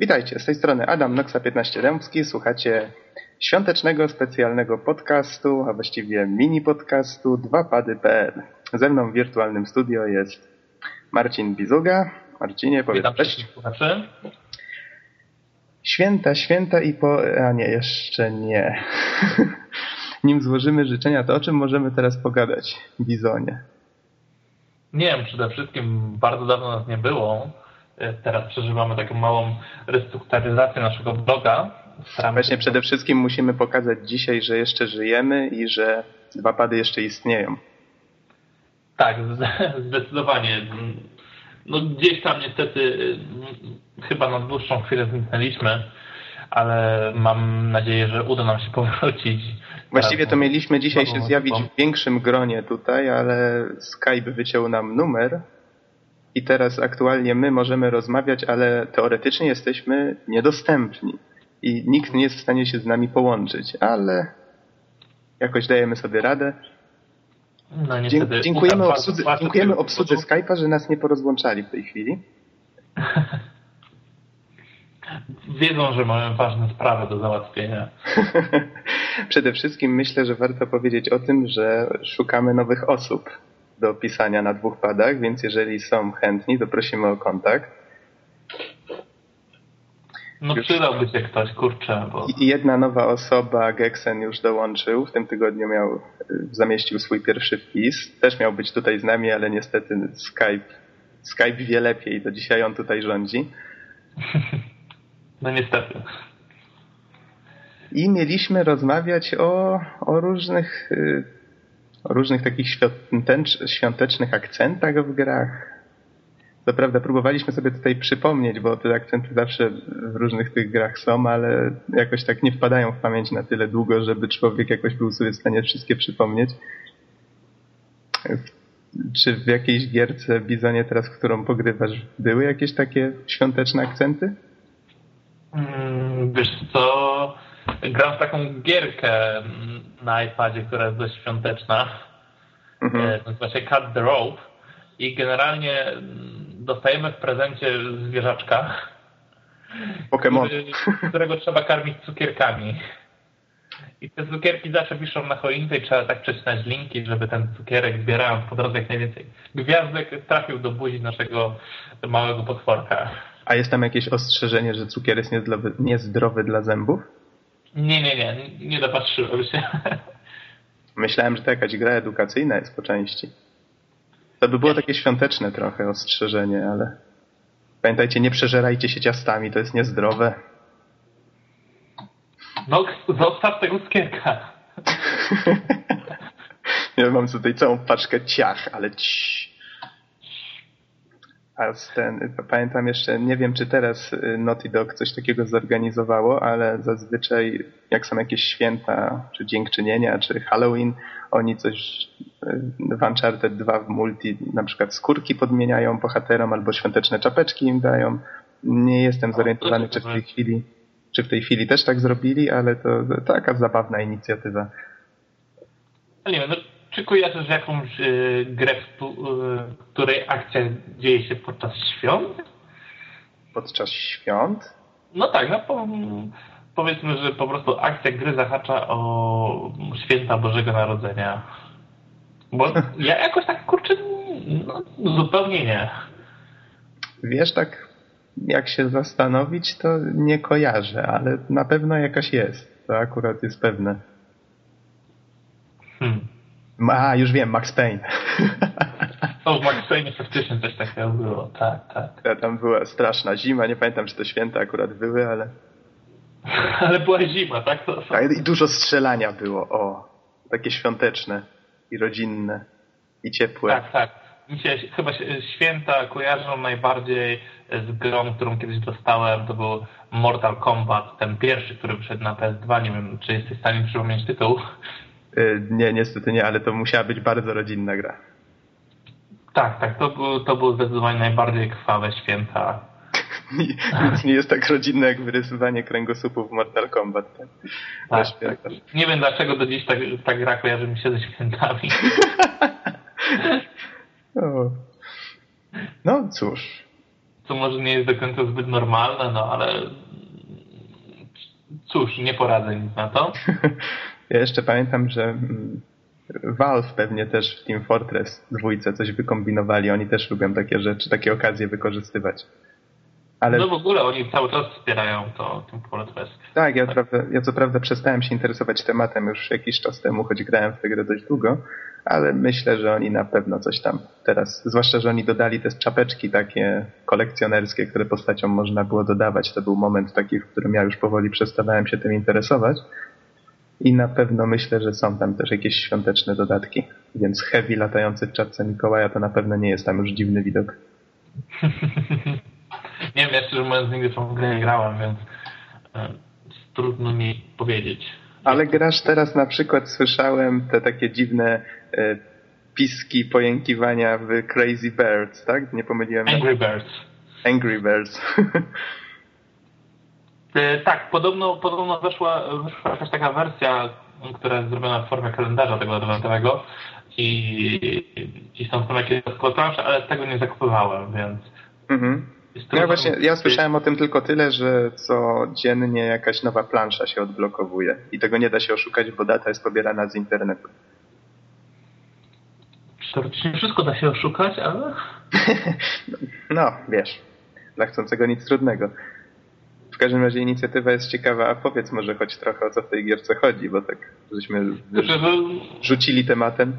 Witajcie, z tej strony Adam Noxa 15 Dębski. Słuchacie świątecznego, specjalnego podcastu, a właściwie mini podcastu 2pady.pl. Ze mną w wirtualnym studio jest Marcin Bizuga. Marcinie, powiedz Witam cześć. słuchaczy. Święta, święta i po... A nie, jeszcze nie. Nim złożymy życzenia, to o czym możemy teraz pogadać, Bizonie? Nie wiem, przede wszystkim bardzo dawno nas nie było. Teraz przeżywamy taką małą restrukturyzację naszego bloga. Właśnie przede wszystkim musimy pokazać dzisiaj, że jeszcze żyjemy i że dwa pady jeszcze istnieją. Tak, zdecydowanie. No gdzieś tam niestety chyba na dłuższą chwilę zniknęliśmy, ale mam nadzieję, że uda nam się powrócić. Właściwie to mieliśmy dzisiaj się zjawić w większym gronie tutaj, ale Skype wyciął nam numer i teraz aktualnie my możemy rozmawiać, ale teoretycznie jesteśmy niedostępni i nikt nie jest w stanie się z nami połączyć, ale jakoś dajemy sobie radę. No, niestety, dziękujemy, obsłudze, dziękujemy obsłudze Skype'a, że nas nie porozłączali w tej chwili. Wiedzą, że mamy ważne sprawy do załatwienia. Przede wszystkim myślę, że warto powiedzieć o tym, że szukamy nowych osób do pisania na dwóch padach, więc jeżeli są chętni, to prosimy o kontakt. No już... przydałby się ktoś, kurczę. Bo... Jedna nowa osoba, Geksen już dołączył, w tym tygodniu miał, zamieścił swój pierwszy wpis. Też miał być tutaj z nami, ale niestety Skype, Skype wie lepiej, to dzisiaj on tutaj rządzi. No niestety. I mieliśmy rozmawiać o, o różnych y, o różnych takich świątecznych akcentach w grach. Co prawda próbowaliśmy sobie tutaj przypomnieć, bo te akcenty zawsze w różnych tych grach są, ale jakoś tak nie wpadają w pamięć na tyle długo, żeby człowiek jakoś był sobie w stanie wszystkie przypomnieć. Czy w jakiejś gierce Bizonie teraz, którą pogrywasz, były jakieś takie świąteczne akcenty? Mm, wiesz co, gram w taką gierkę na iPadzie, która jest dość świąteczna. Mhm. E, nazywa się Cut the Rope i generalnie dostajemy w prezencie zwierzaczka, Pokémon. Który, którego trzeba karmić cukierkami. I te cukierki zawsze piszą na choince i trzeba tak przecinać linki, żeby ten cukierek zbierając po drodze jak najwięcej gwiazdek trafił do buzi naszego małego potworka. A jest tam jakieś ostrzeżenie, że cukier jest niezdrowy, niezdrowy dla zębów? Nie, nie, nie. Nie dopatrzyłem się. Myślałem, że to jakaś gra edukacyjna jest po części. To by było takie świąteczne trochę ostrzeżenie, ale pamiętajcie, nie przeżerajcie się ciastami, to jest niezdrowe. No, zostaw tego skierka. ja mam tutaj całą paczkę ciach, ale ci. A ten, pamiętam jeszcze, nie wiem czy teraz y, Naughty Dog coś takiego zorganizowało, ale zazwyczaj jak są jakieś święta, czy dziękczynienia, czy Halloween, oni coś y, w Uncharted 2 w multi na przykład skórki podmieniają bohaterom albo świąteczne czapeczki im dają. Nie jestem zorientowany, czy w tej chwili czy w tej chwili też tak zrobili, ale to, to taka zabawna inicjatywa. No nie wiem, czy kojarzysz jakąś y, grę, w y, której akcja dzieje się podczas świąt? Podczas świąt? No tak, no po, powiedzmy, że po prostu akcja gry zahacza o święta Bożego Narodzenia. Bo ja jakoś tak, kurczę, no, zupełnie nie. Wiesz, tak jak się zastanowić, to nie kojarzę, ale na pewno jakaś jest. To akurat jest pewne. Hmm. A, już wiem, Max Payne. O, w Max Payne faktycznie coś takiego było, tak, tak. Tam była straszna zima, nie pamiętam, czy to święta akurat były, ale... ale była zima, tak? To... tak? I dużo strzelania było, o. Takie świąteczne i rodzinne i ciepłe. Tak, tak. Mi się chyba święta kojarzą najbardziej z grą, którą kiedyś dostałem. To był Mortal Kombat, ten pierwszy, który wyszedł na PS2. Nie wiem, czy jesteś w stanie przypomnieć tytuł. Y, nie, niestety nie, ale to musiała być bardzo rodzinna gra. Tak, tak, to był, to był zdecydowanie najbardziej krwawe święta. Nic nie jest tak rodzinne jak wyrysowanie kręgosłupu w Mortal Kombat. Tak, tak, tak. Nie wiem dlaczego do dziś ta, ta gra kojarzy mi się ze świętami. no cóż. co może nie jest do końca zbyt normalne, no ale cóż, nie poradzę nic na to. Ja jeszcze pamiętam, że mm, Valve pewnie też w Team Fortress dwójce coś wykombinowali. Oni też lubią takie rzeczy, takie okazje wykorzystywać. Ale... No w ogóle oni cały czas wspierają to Team Fortress. Tak, ja, tak. Prawda, ja co prawda przestałem się interesować tematem już jakiś czas temu, choć grałem w tę grę dość długo, ale myślę, że oni na pewno coś tam teraz, zwłaszcza, że oni dodali te czapeczki takie kolekcjonerskie, które postaciom można było dodawać. To był moment taki, w którym ja już powoli przestawałem się tym interesować. I na pewno myślę, że są tam też jakieś świąteczne dodatki. Więc heavy latający w czapce Mikołaja to na pewno nie jest tam już dziwny widok. nie wiem, ja szczerze mówiąc nigdy w tą grę nie grałem, więc e, trudno mi powiedzieć. Ale grasz teraz na przykład, słyszałem te takie dziwne e, piski, pojękiwania w Crazy Birds, tak? Nie pomyliłem? Angry Birds. Angry Birds. E, tak, podobno, podobno weszła, weszła jakaś taka wersja, która jest zrobiona w formie kalendarza tego adwentowego i, i są tam jakieś plansze, ale tego nie zakupywałem, więc... Mhm. Ja właśnie, ja słyszałem o tym tylko tyle, że codziennie jakaś nowa plansza się odblokowuje i tego nie da się oszukać, bo data jest pobierana z internetu. Teoretycznie wszystko da się oszukać, ale... no, wiesz, dla chcącego nic trudnego. W każdym razie inicjatywa jest ciekawa, a powiedz może choć trochę o co w tej gierce chodzi, bo tak żeśmy znaczy, rzucili tematem.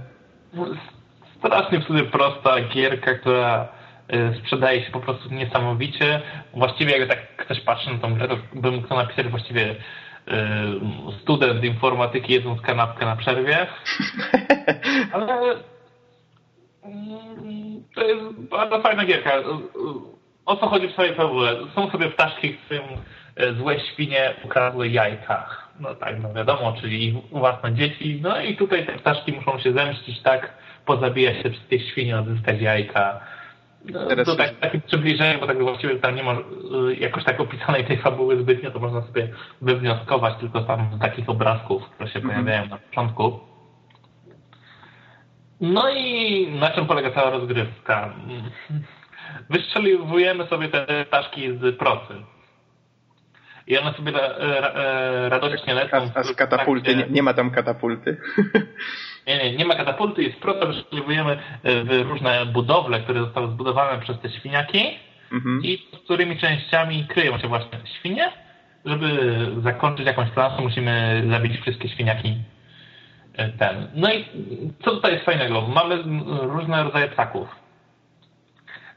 Strasznie w sobie prosta gierka, która y, sprzedaje się po prostu niesamowicie. Właściwie jakby tak ktoś patrzy na tą grę, to bym mógł to napisać właściwie y, student informatyki jedząc kanapkę na przerwie. Ale mm, to jest bardzo fajna gierka o co chodzi w swojej fabule? Są sobie ptaszki, którym e, złe świnie ukradły jajka. No tak, no wiadomo, czyli własne dzieci. No i tutaj te ptaszki muszą się zemścić tak, pozabijać się wszystkie świnie, odzyskać jajka. No, to tak, takie przybliżenie, bo tak właściwie tam nie ma e, jakoś tak opisanej tej fabuły zbytnio, to można sobie wywnioskować tylko tam z takich obrazków, które się mm -hmm. pojawiają na początku. No i na czym polega cała rozgrywka? Wystrzeliwujemy sobie te ptaszki z procy. I one sobie ra, ra, radośnie lecą. A, a z katapulty? Nie, nie, ma tam katapulty? Nie, nie, nie ma katapulty. Jest proca, wystrzeliwujemy e, różne budowle, które zostały zbudowane przez te świniaki mhm. i z którymi częściami kryją się właśnie świnie. Żeby zakończyć jakąś planszę, musimy zabić wszystkie świniaki e, ten. No i co tutaj jest fajnego? Mamy różne rodzaje ptaków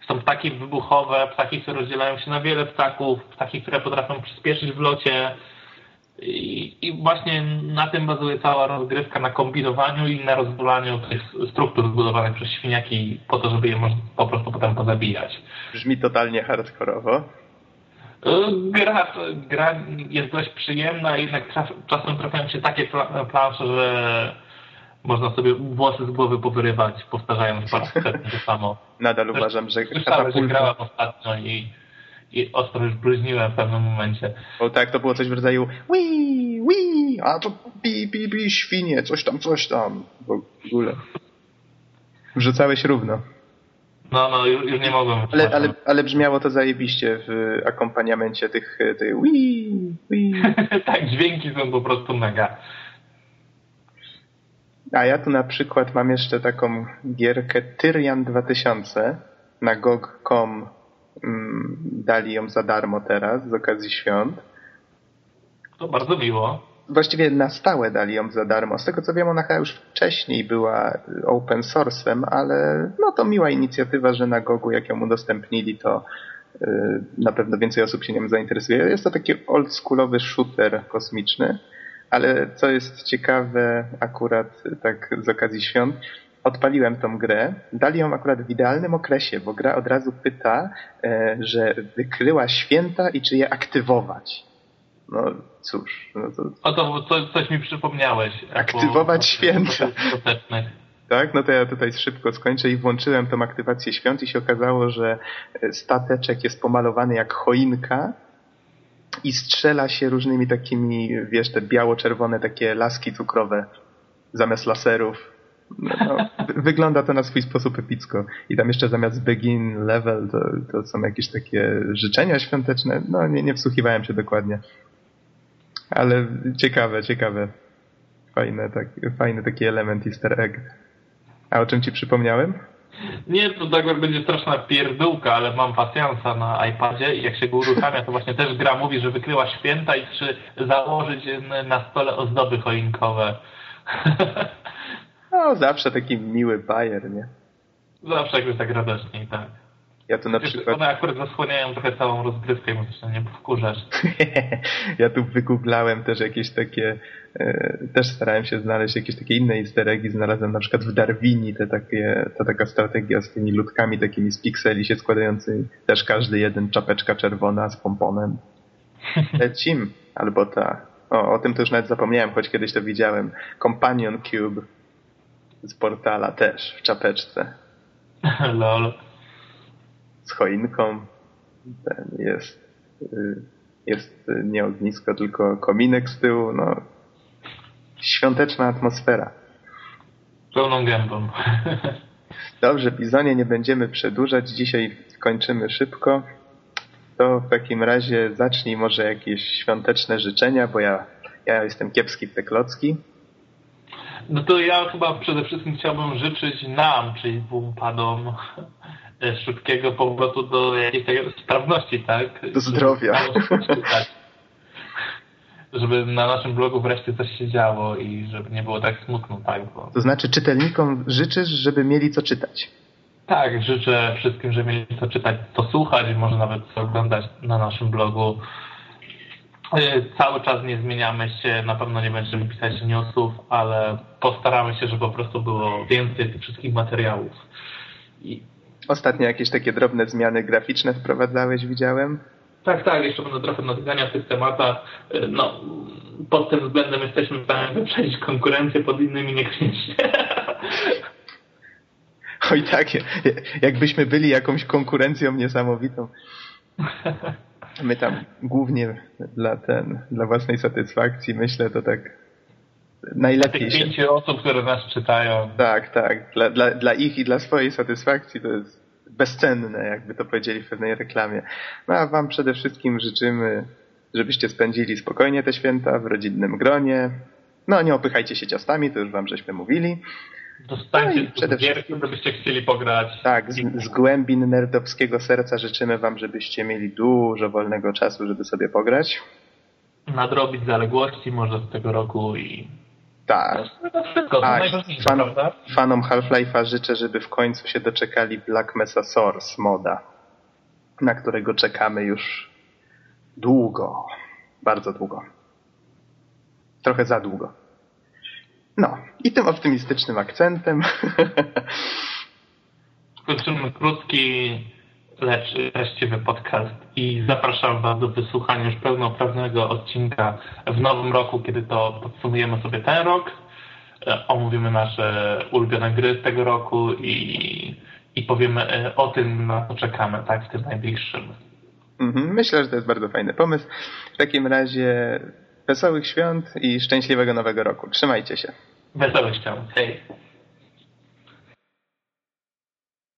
są ptaki wybuchowe, ptaki, które rozdzielają się na wiele ptaków, ptaki, które potrafią przyspieszyć w locie. I, I, właśnie na tym bazuje cała rozgrywka, na kombinowaniu i na rozbulaniu tych struktur zbudowanych przez świniaki po to, żeby je można po prostu potem pozabijać. Brzmi totalnie hardkorowo. Gra, gra jest dość przyjemna, jednak czasem trafiają się takie plansze, że można sobie włosy z głowy powyrywać, powtarzając bardzo to samo. Nadal uważam, że katapulta... że grałem ostatnio i, i ostro już bluźniłem w pewnym momencie. O tak, to było coś w rodzaju wii, wii, a to pi, pi, pi, świnie, coś tam, coś tam. W ogóle. Wrzucałeś równo. No, no, już, już nie mogłem. Ale, ale, ale brzmiało to zajebiście w akompaniamencie tych, tych wii, wii. tak, dźwięki są po prostu mega. A ja tu na przykład mam jeszcze taką gierkę Tyrian 2000 na GOG.com mm, dali ją za darmo teraz z okazji świąt. To bardzo miło. Właściwie na stałe dali ją za darmo. Z tego co wiem, ona chyba już wcześniej była open source'em, ale no to miła inicjatywa, że na Gogu jak ją udostępnili, to yy, na pewno więcej osób się nią zainteresuje. Jest to taki oldschoolowy shooter kosmiczny ale co jest ciekawe akurat tak z okazji świąt, odpaliłem tą grę, dali ją akurat w idealnym okresie, bo gra od razu pyta, e, że wykryła święta i czy je aktywować. No cóż. No to... O to, to coś mi przypomniałeś. Aktywować święta. Tak, no to ja tutaj szybko skończę i włączyłem tą aktywację świąt i się okazało, że stateczek jest pomalowany jak choinka, i strzela się różnymi takimi, wiesz, te biało-czerwone takie laski cukrowe zamiast laserów. No, no, wygląda to na swój sposób epicko. I tam jeszcze zamiast begin level to, to są jakieś takie życzenia świąteczne. No nie, nie wsłuchiwałem się dokładnie. Ale ciekawe, ciekawe. Fajne, tak, fajny taki element easter egg. A o czym ci przypomniałem? Nie, to tak będzie straszna pierdółka, ale mam pasjansa na iPadzie i jak się go uruchamia, to właśnie też gra mówi, że wykryła święta i czy założyć na stole ozdoby choinkowe. No, zawsze taki miły bajer, nie? Zawsze jakoś tak radośnie, tak. Ja tu na przykład... One akurat zasłaniają trochę całą rozgrywkę i się nie wkurzać. ja tu wygooglałem też jakieś takie, e, też starałem się znaleźć jakieś takie inne easter eggi. Znalazłem na przykład w Darwini te takie, ta taka strategia z tymi ludkami takimi z pikseli się składającymi. Też każdy jeden czapeczka czerwona z pomponem. Lecim. Albo ta, o, o tym to już nawet zapomniałem, choć kiedyś to widziałem. Companion Cube z portala też w czapeczce. Lol z choinką. Ten jest, y, jest nie ognisko, tylko kominek z tyłu. No, świąteczna atmosfera. Pełną gębą. Dobrze, Bizonie, nie będziemy przedłużać. Dzisiaj kończymy szybko. To w takim razie zacznij może jakieś świąteczne życzenia, bo ja, ja jestem kiepski w te klocki. No to ja chyba przede wszystkim chciałbym życzyć nam, czyli E, szybkiego powrotu do jakiejś takiej sprawności, tak? Do zdrowia. Tak. Żeby na naszym blogu wreszcie coś się działo i żeby nie było tak smutno, tak? Bo... To znaczy czytelnikom życzysz, żeby mieli co czytać? Tak, życzę wszystkim, żeby mieli co czytać, co słuchać może nawet co oglądać na naszym blogu. E, cały czas nie zmieniamy się, na pewno nie będziemy pisać newsów, ale postaramy się, żeby po prostu było więcej tych wszystkich materiałów. I Ostatnio jakieś takie drobne zmiany graficzne wprowadzałeś, widziałem? Tak, tak, jeszcze będę trochę nadgania w tych tematach. No, pod tym względem jesteśmy w stanie wyprzedzić konkurencję pod innymi niekoniecznie. Oj tak, jakbyśmy byli jakąś konkurencją niesamowitą. My tam głównie dla ten, dla własnej satysfakcji myślę, to tak najlepiej Tych pięciu osób, które nas czytają. Tak, tak. Dla, dla, dla ich i dla swojej satysfakcji to jest bezcenne, jakby to powiedzieli w pewnej reklamie. No a wam przede wszystkim życzymy, żebyście spędzili spokojnie te święta w rodzinnym gronie. No nie opychajcie się ciastami, to już wam żeśmy mówili. Dostańcie no przede wszystkim, żebyście chcieli pograć. Tak, z, z głębin nerdowskiego serca życzymy wam, żebyście mieli dużo wolnego czasu, żeby sobie pograć. Nadrobić zaległości może z tego roku i tak. To wszystko, to fan, prawda? Fanom Half-Life'a życzę, żeby w końcu się doczekali Black Mesa Source moda, na którego czekamy już długo. Bardzo długo. Trochę za długo. No, i tym optymistycznym akcentem. Kończymy krótki lecz treściwy podcast i zapraszam Was do wysłuchania już pełnoprawnego odcinka w nowym roku, kiedy to podsumujemy sobie ten rok, e, omówimy nasze ulubione gry z tego roku i, i powiemy e, o tym, na co czekamy tak, w tym najbliższym. Mhm, myślę, że to jest bardzo fajny pomysł. W takim razie wesołych świąt i szczęśliwego nowego roku. Trzymajcie się. Wesołych świąt. Hej.